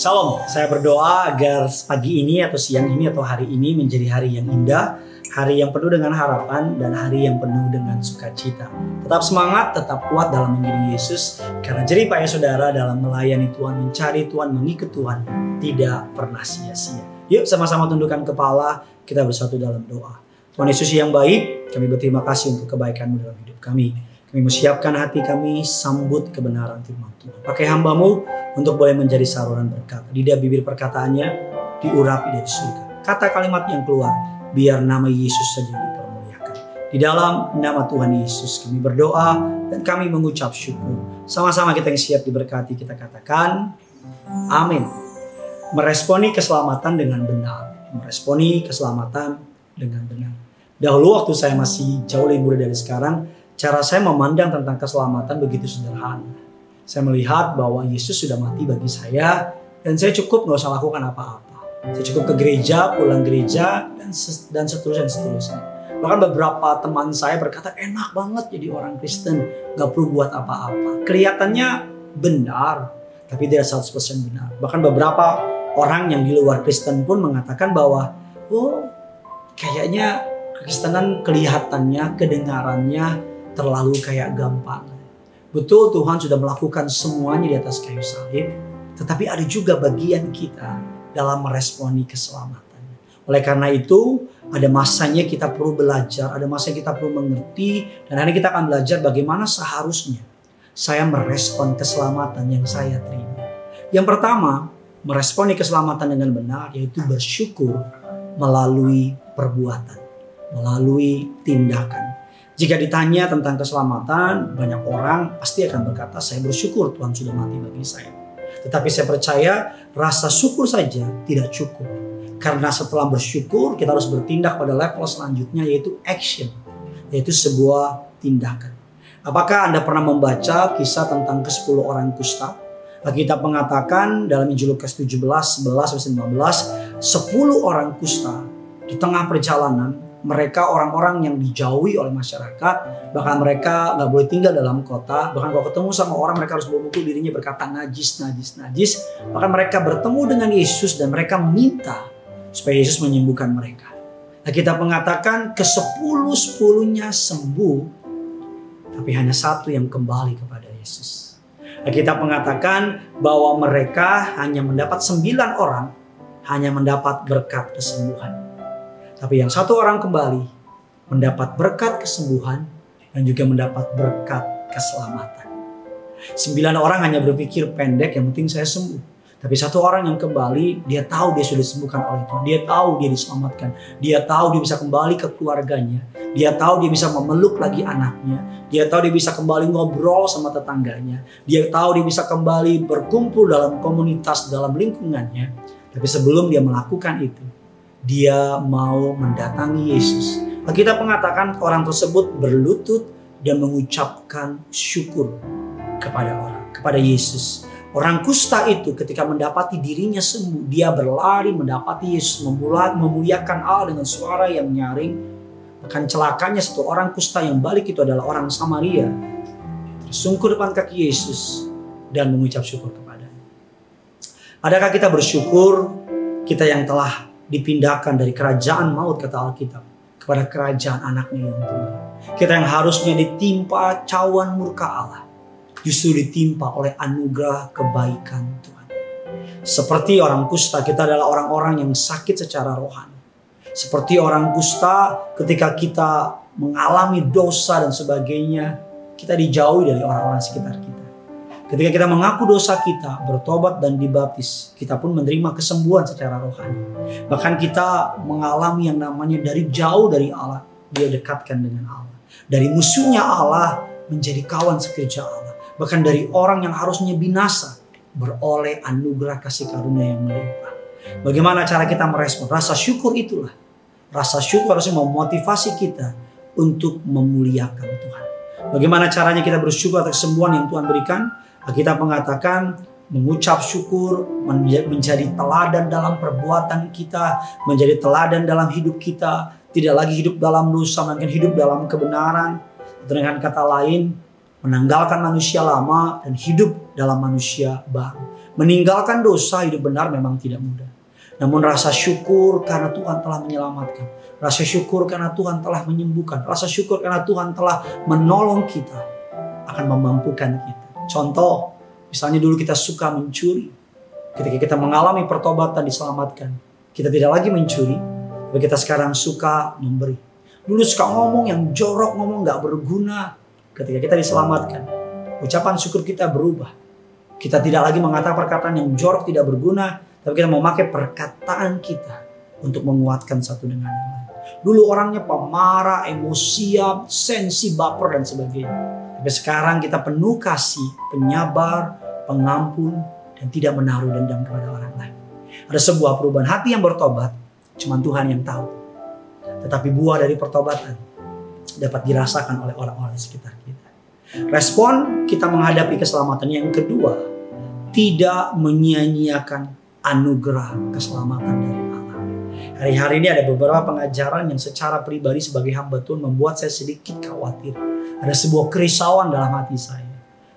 Salam, saya berdoa agar pagi ini atau siang ini atau hari ini menjadi hari yang indah, hari yang penuh dengan harapan dan hari yang penuh dengan sukacita. Tetap semangat, tetap kuat dalam mengiring Yesus karena jerih payah saudara dalam melayani Tuhan, mencari Tuhan, mengikut Tuhan tidak pernah sia-sia. Yuk sama-sama tundukkan kepala, kita bersatu dalam doa. Tuhan Yesus yang baik, kami berterima kasih untuk kebaikanmu dalam hidup kami. Kami menyiapkan hati kami sambut kebenaran firman Tuhan. Pakai hambamu untuk boleh menjadi saluran berkat. Lidah bibir perkataannya diurapi dari surga. Kata kalimat yang keluar, biar nama Yesus saja dipermuliakan. Di dalam nama Tuhan Yesus kami berdoa dan kami mengucap syukur. Sama-sama kita yang siap diberkati kita katakan, amin. Meresponi keselamatan dengan benar. Meresponi keselamatan dengan benar. Dahulu waktu saya masih jauh lebih muda dari sekarang, cara saya memandang tentang keselamatan begitu sederhana. Saya melihat bahwa Yesus sudah mati bagi saya dan saya cukup nggak usah lakukan apa-apa. Saya cukup ke gereja, pulang gereja dan dan seterusnya dan seterusnya. Bahkan beberapa teman saya berkata enak banget jadi orang Kristen, nggak perlu buat apa-apa. Kelihatannya benar, tapi tidak 100% benar. Bahkan beberapa orang yang di luar Kristen pun mengatakan bahwa oh kayaknya kekristenan kelihatannya, kedengarannya terlalu kayak gampang. Betul Tuhan sudah melakukan semuanya di atas kayu salib, tetapi ada juga bagian kita dalam meresponi keselamatan. Oleh karena itu, ada masanya kita perlu belajar, ada masanya kita perlu mengerti, dan hari kita akan belajar bagaimana seharusnya saya merespon keselamatan yang saya terima. Yang pertama, meresponi keselamatan dengan benar, yaitu bersyukur melalui perbuatan, melalui tindakan. Jika ditanya tentang keselamatan, banyak orang pasti akan berkata, "Saya bersyukur Tuhan sudah mati bagi saya." Tetapi saya percaya rasa syukur saja tidak cukup. Karena setelah bersyukur, kita harus bertindak pada level selanjutnya yaitu action, yaitu sebuah tindakan. Apakah Anda pernah membaca kisah tentang ke-10 orang kusta? Kita mengatakan dalam Injil Lukas 17, 11, 15, 10 orang kusta di tengah perjalanan mereka orang-orang yang dijauhi oleh masyarakat, bahkan mereka nggak boleh tinggal dalam kota, bahkan kalau ketemu sama orang mereka harus memukul dirinya berkata najis, najis, najis. Bahkan mereka bertemu dengan Yesus dan mereka minta supaya Yesus menyembuhkan mereka. Nah kita mengatakan ke sepuluh sepuluhnya sembuh, tapi hanya satu yang kembali kepada Yesus. Nah, kita mengatakan bahwa mereka hanya mendapat sembilan orang, hanya mendapat berkat kesembuhan. Tapi yang satu orang kembali mendapat berkat kesembuhan dan juga mendapat berkat keselamatan. Sembilan orang hanya berpikir pendek, yang penting saya sembuh. Tapi satu orang yang kembali, dia tahu dia sudah disembuhkan oleh Tuhan. Dia tahu dia diselamatkan. Dia tahu dia bisa kembali ke keluarganya. Dia tahu dia bisa memeluk lagi anaknya. Dia tahu dia bisa kembali ngobrol sama tetangganya. Dia tahu dia bisa kembali berkumpul dalam komunitas, dalam lingkungannya. Tapi sebelum dia melakukan itu, dia mau mendatangi Yesus. Kita mengatakan orang tersebut berlutut dan mengucapkan syukur kepada orang, kepada Yesus. Orang kusta itu ketika mendapati dirinya sembuh, dia berlari mendapati Yesus memuliakan Allah dengan suara yang nyaring. Bahkan celakanya satu orang kusta yang balik itu adalah orang Samaria. Tersungkur depan kaki Yesus dan mengucap syukur kepadanya. Adakah kita bersyukur kita yang telah dipindahkan dari kerajaan maut kata Alkitab kepada kerajaan anaknya yang tunggal. Kita yang harusnya ditimpa cawan murka Allah justru ditimpa oleh anugerah kebaikan Tuhan. Seperti orang kusta kita adalah orang-orang yang sakit secara rohani. Seperti orang kusta ketika kita mengalami dosa dan sebagainya kita dijauhi dari orang-orang sekitar kita. Ketika kita mengaku dosa kita, bertobat dan dibaptis, kita pun menerima kesembuhan secara rohani. Bahkan kita mengalami yang namanya dari jauh dari Allah, dia dekatkan dengan Allah. Dari musuhnya Allah menjadi kawan sekerja Allah. Bahkan dari orang yang harusnya binasa, beroleh anugerah kasih karunia yang melimpah. Bagaimana cara kita merespon? Rasa syukur itulah. Rasa syukur harusnya memotivasi kita untuk memuliakan Tuhan. Bagaimana caranya kita bersyukur atas kesembuhan yang Tuhan berikan? Kita mengatakan mengucap syukur menjadi teladan dalam perbuatan kita, menjadi teladan dalam hidup kita, tidak lagi hidup dalam dosa, melainkan hidup dalam kebenaran. Dengan kata lain, menanggalkan manusia lama dan hidup dalam manusia baru. Meninggalkan dosa hidup benar memang tidak mudah. Namun rasa syukur karena Tuhan telah menyelamatkan. Rasa syukur karena Tuhan telah menyembuhkan. Rasa syukur karena Tuhan telah menolong kita. Akan memampukan kita. Contoh, misalnya dulu kita suka mencuri. Ketika kita mengalami pertobatan diselamatkan. Kita tidak lagi mencuri. Tapi kita sekarang suka memberi. Dulu suka ngomong yang jorok, ngomong gak berguna. Ketika kita diselamatkan. Ucapan syukur kita berubah. Kita tidak lagi mengatakan perkataan yang jorok tidak berguna tapi kita mau pakai perkataan kita untuk menguatkan satu dengan yang lain. Dulu orangnya pemarah, emosian, sensi, baper dan sebagainya. Tapi sekarang kita penuh kasih, penyabar, pengampun, dan tidak menaruh dendam kepada orang lain. Ada sebuah perubahan hati yang bertobat, cuma Tuhan yang tahu. Tetapi buah dari pertobatan dapat dirasakan oleh orang-orang di sekitar kita. Respon kita menghadapi keselamatan yang kedua, tidak menyia-nyiakan anugerah keselamatan dari. Hari-hari ini ada beberapa pengajaran yang secara pribadi sebagai hamba Tuhan membuat saya sedikit khawatir. Ada sebuah kerisauan dalam hati saya.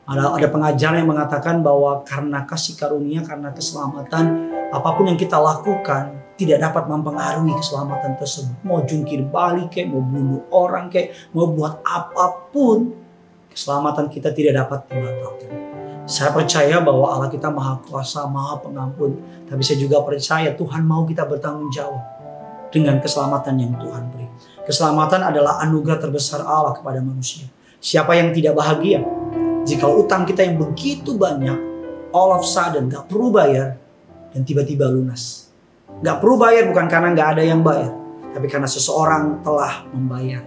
Ada, ada pengajaran yang mengatakan bahwa karena kasih karunia, karena keselamatan, apa pun yang kita lakukan tidak dapat mempengaruhi keselamatan tersebut. Mau jungkir balik kayak, mau bunuh orang kayak, mau buat apa pun, keselamatan kita tidak dapat dibatalkan. Saya percaya bahwa Allah kita maha kuasa, maha pengampun. Tapi saya juga percaya Tuhan mau kita bertanggung jawab dengan keselamatan yang Tuhan beri. Keselamatan adalah anugerah terbesar Allah kepada manusia. Siapa yang tidak bahagia? Jika utang kita yang begitu banyak, all of sudden gak perlu bayar, dan tiba-tiba lunas. Gak perlu bayar bukan karena gak ada yang bayar, tapi karena seseorang telah membayar.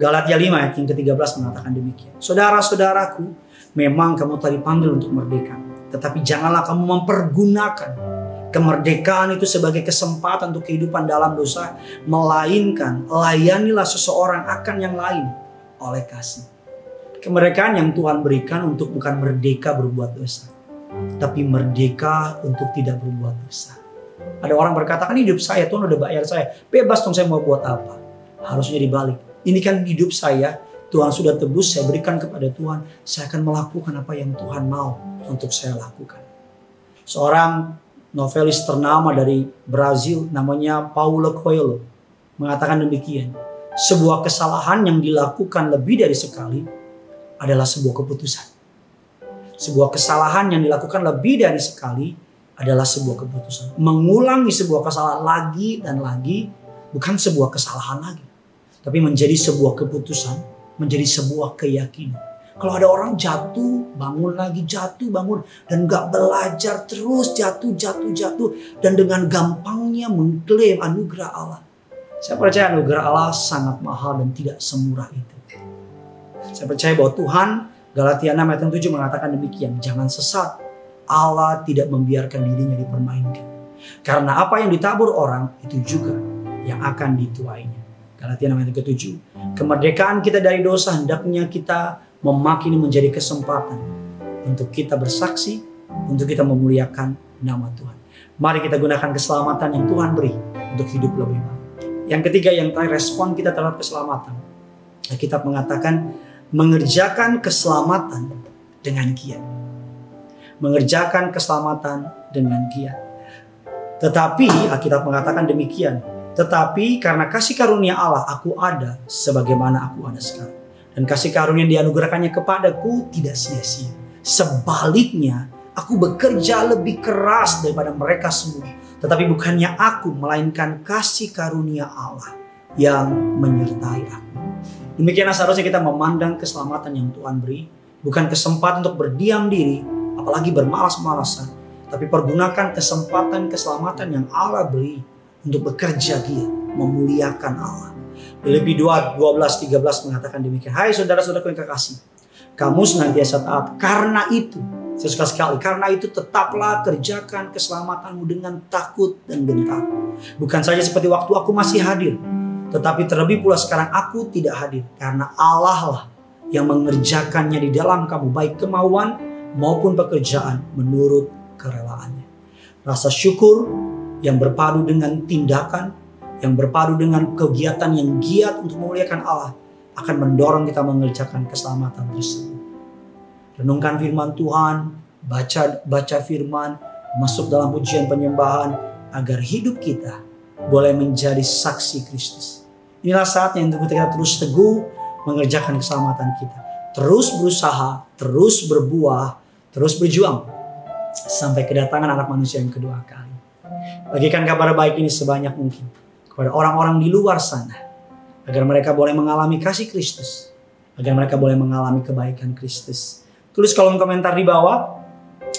Galatia 5 ayat yang ke-13 mengatakan demikian. Saudara-saudaraku, memang kamu telah dipanggil untuk merdeka. Tetapi janganlah kamu mempergunakan kemerdekaan itu sebagai kesempatan untuk kehidupan dalam dosa. Melainkan layanilah seseorang akan yang lain oleh kasih. Kemerdekaan yang Tuhan berikan untuk bukan merdeka berbuat dosa. Tapi merdeka untuk tidak berbuat dosa. Ada orang berkata kan hidup saya Tuhan udah bayar saya. Bebas dong saya mau buat apa. Harusnya dibalik. Ini kan hidup saya Tuhan sudah tebus, saya berikan kepada Tuhan. Saya akan melakukan apa yang Tuhan mau untuk saya lakukan. Seorang novelis ternama dari Brazil namanya Paulo Coelho mengatakan demikian. Sebuah kesalahan yang dilakukan lebih dari sekali adalah sebuah keputusan. Sebuah kesalahan yang dilakukan lebih dari sekali adalah sebuah keputusan. Mengulangi sebuah kesalahan lagi dan lagi bukan sebuah kesalahan lagi. Tapi menjadi sebuah keputusan menjadi sebuah keyakinan. Kalau ada orang jatuh, bangun lagi, jatuh, bangun. Dan gak belajar terus jatuh, jatuh, jatuh. Dan dengan gampangnya mengklaim anugerah Allah. Saya percaya anugerah Allah sangat mahal dan tidak semurah itu. Saya percaya bahwa Tuhan, Galatia 6 ayat 7 mengatakan demikian. Jangan sesat, Allah tidak membiarkan dirinya dipermainkan. Karena apa yang ditabur orang, itu juga yang akan dituainya. Galatia 6 ayat ke-7. Kemerdekaan kita dari dosa hendaknya kita memakai ini menjadi kesempatan untuk kita bersaksi, untuk kita memuliakan nama Tuhan. Mari kita gunakan keselamatan yang Tuhan beri untuk hidup lebih baik. Yang ketiga yang terakhir respon kita terhadap keselamatan. Kita mengatakan mengerjakan keselamatan dengan giat. Mengerjakan keselamatan dengan giat. Tetapi Alkitab mengatakan demikian, tetapi karena kasih karunia Allah aku ada sebagaimana aku ada sekarang. Dan kasih karunia yang dianugerahkannya kepadaku tidak sia-sia. Sebaliknya aku bekerja lebih keras daripada mereka semua. Tetapi bukannya aku melainkan kasih karunia Allah yang menyertai aku. Demikianlah seharusnya kita memandang keselamatan yang Tuhan beri. Bukan kesempatan untuk berdiam diri, apalagi bermalas-malasan. Tapi pergunakan kesempatan keselamatan yang Allah beri untuk bekerja giat, memuliakan Allah. Filipi 2, 12, 13 mengatakan demikian. Hai saudara-saudaraku yang kekasih, kamu senantiasa taat. Karena itu, saya suka sekali, karena itu tetaplah kerjakan keselamatanmu dengan takut dan gentar. Bukan saja seperti waktu aku masih hadir, tetapi terlebih pula sekarang aku tidak hadir. Karena Allah lah yang mengerjakannya di dalam kamu, baik kemauan maupun pekerjaan menurut kerelaannya. Rasa syukur yang berpadu dengan tindakan, yang berpadu dengan kegiatan yang giat untuk memuliakan Allah akan mendorong kita mengerjakan keselamatan tersebut. Renungkan firman Tuhan, baca baca firman, masuk dalam pujian penyembahan agar hidup kita boleh menjadi saksi Kristus. Inilah saatnya untuk kita terus teguh mengerjakan keselamatan kita. Terus berusaha, terus berbuah, terus berjuang sampai kedatangan anak manusia yang kedua kali. Bagikan kabar baik ini sebanyak mungkin kepada orang-orang di luar sana agar mereka boleh mengalami kasih Kristus, agar mereka boleh mengalami kebaikan Kristus. Tulis kolom komentar di bawah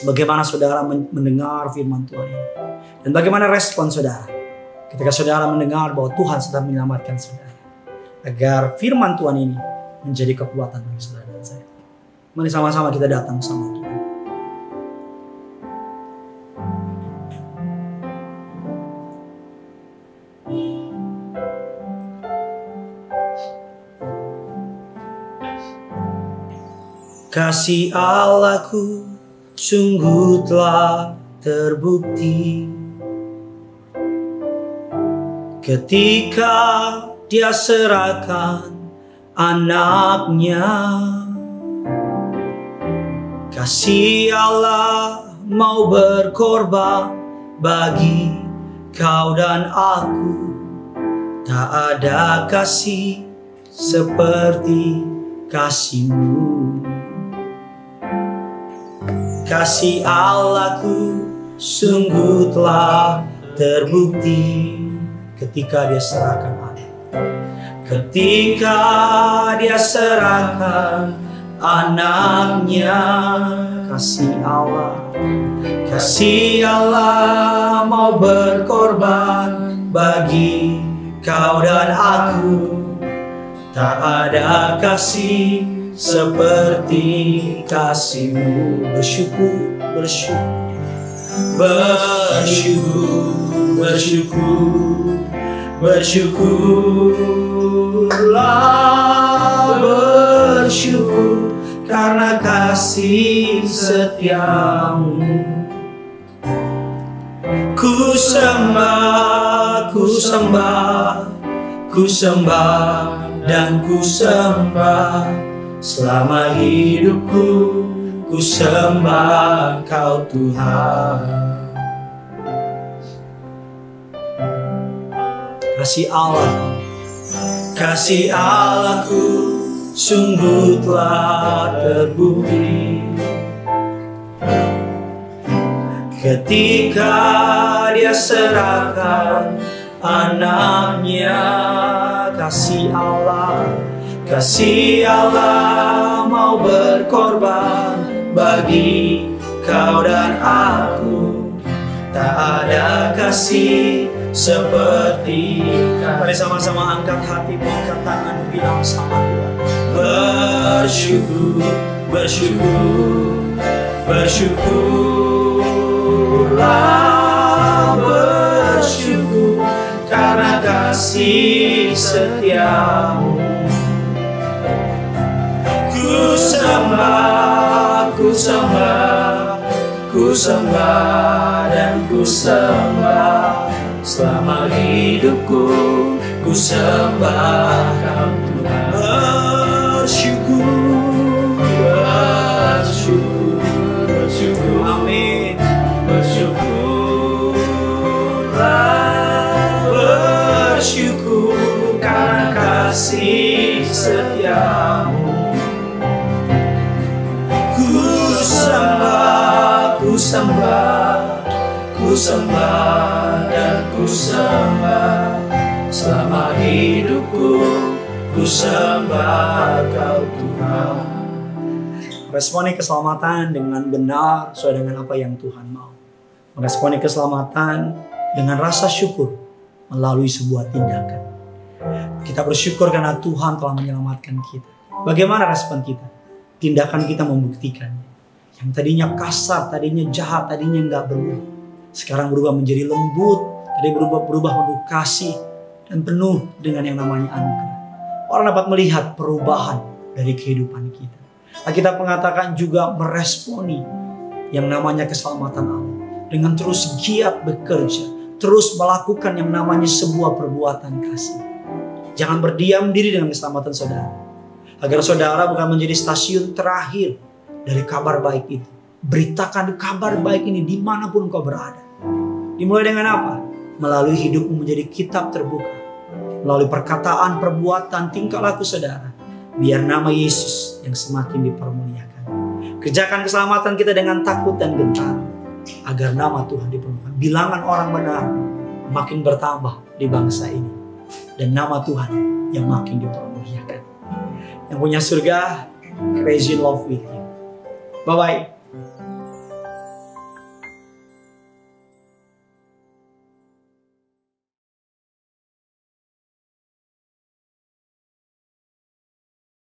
bagaimana saudara mendengar firman Tuhan ini dan bagaimana respon saudara ketika saudara mendengar bahwa Tuhan sedang menyelamatkan saudara agar firman Tuhan ini menjadi kekuatan bagi saudara dan saya. Mari sama-sama kita datang sama Kasih Allahku sungguh telah terbukti. Ketika dia serahkan anaknya kasih Allah mau berkorban bagi kau dan aku. Tak ada kasih seperti kasihmu kasih Allahku sungguh telah terbukti ketika dia serahkan anak. Ketika dia serahkan anaknya kasih Allah kasih Allah mau berkorban bagi kau dan aku tak ada kasih seperti kasihmu bersyukur bersyukur. Bersyukur bersyukur bersyukurlah. Bersyukur karena kasih setiamu. Ku sembah ku sembah ku sembah dan ku sembah Selama hidupku ku sembah kau Tuhan. Kasih Allah. Kasih Allahku sungguh telah terbukti. Ketika dia serahkan anaknya kasih Allah Kasih Allah mau berkorban bagi kau dan aku. Tak ada kasih seperti Mari sama-sama angkat hati, angkat tangan, bilang sama Tuhan. Bersyukur, bersyukur, bersyukurlah Bersyukur. Karena kasih setiamu sembah, ku sembah, ku sembah dan ku sembah Selama hidupku ku sembah Tuhan. Bersyukur, sembah dan ku sembah selama hidupku ku sembah kau Tuhan. Responi keselamatan dengan benar sesuai dengan apa yang Tuhan mau. Meresponi keselamatan dengan rasa syukur melalui sebuah tindakan. Kita bersyukur karena Tuhan telah menyelamatkan kita. Bagaimana respon kita? Tindakan kita membuktikannya. Yang tadinya kasar, tadinya jahat, tadinya nggak benar. Sekarang berubah menjadi lembut, tadi berubah berubah penuh kasih dan penuh dengan yang namanya anugerah. Orang dapat melihat perubahan dari kehidupan kita. Kita mengatakan juga meresponi yang namanya keselamatan Allah dengan terus giat bekerja, terus melakukan yang namanya sebuah perbuatan kasih. Jangan berdiam diri dengan keselamatan saudara. Agar saudara bukan menjadi stasiun terakhir dari kabar baik itu. beritakan kabar baik ini di mana pun kau berada. Dimulai dengan apa? Melalui hidupmu menjadi kitab terbuka. Melalui perkataan, perbuatan, tingkah laku saudara. Biar nama Yesus yang semakin dipermuliakan. Kerjakan keselamatan kita dengan takut dan gentar. Agar nama Tuhan dipermuliakan. Bilangan orang benar makin bertambah di bangsa ini. Dan nama Tuhan yang makin dipermuliakan. Yang punya surga, crazy love with you. Bye-bye.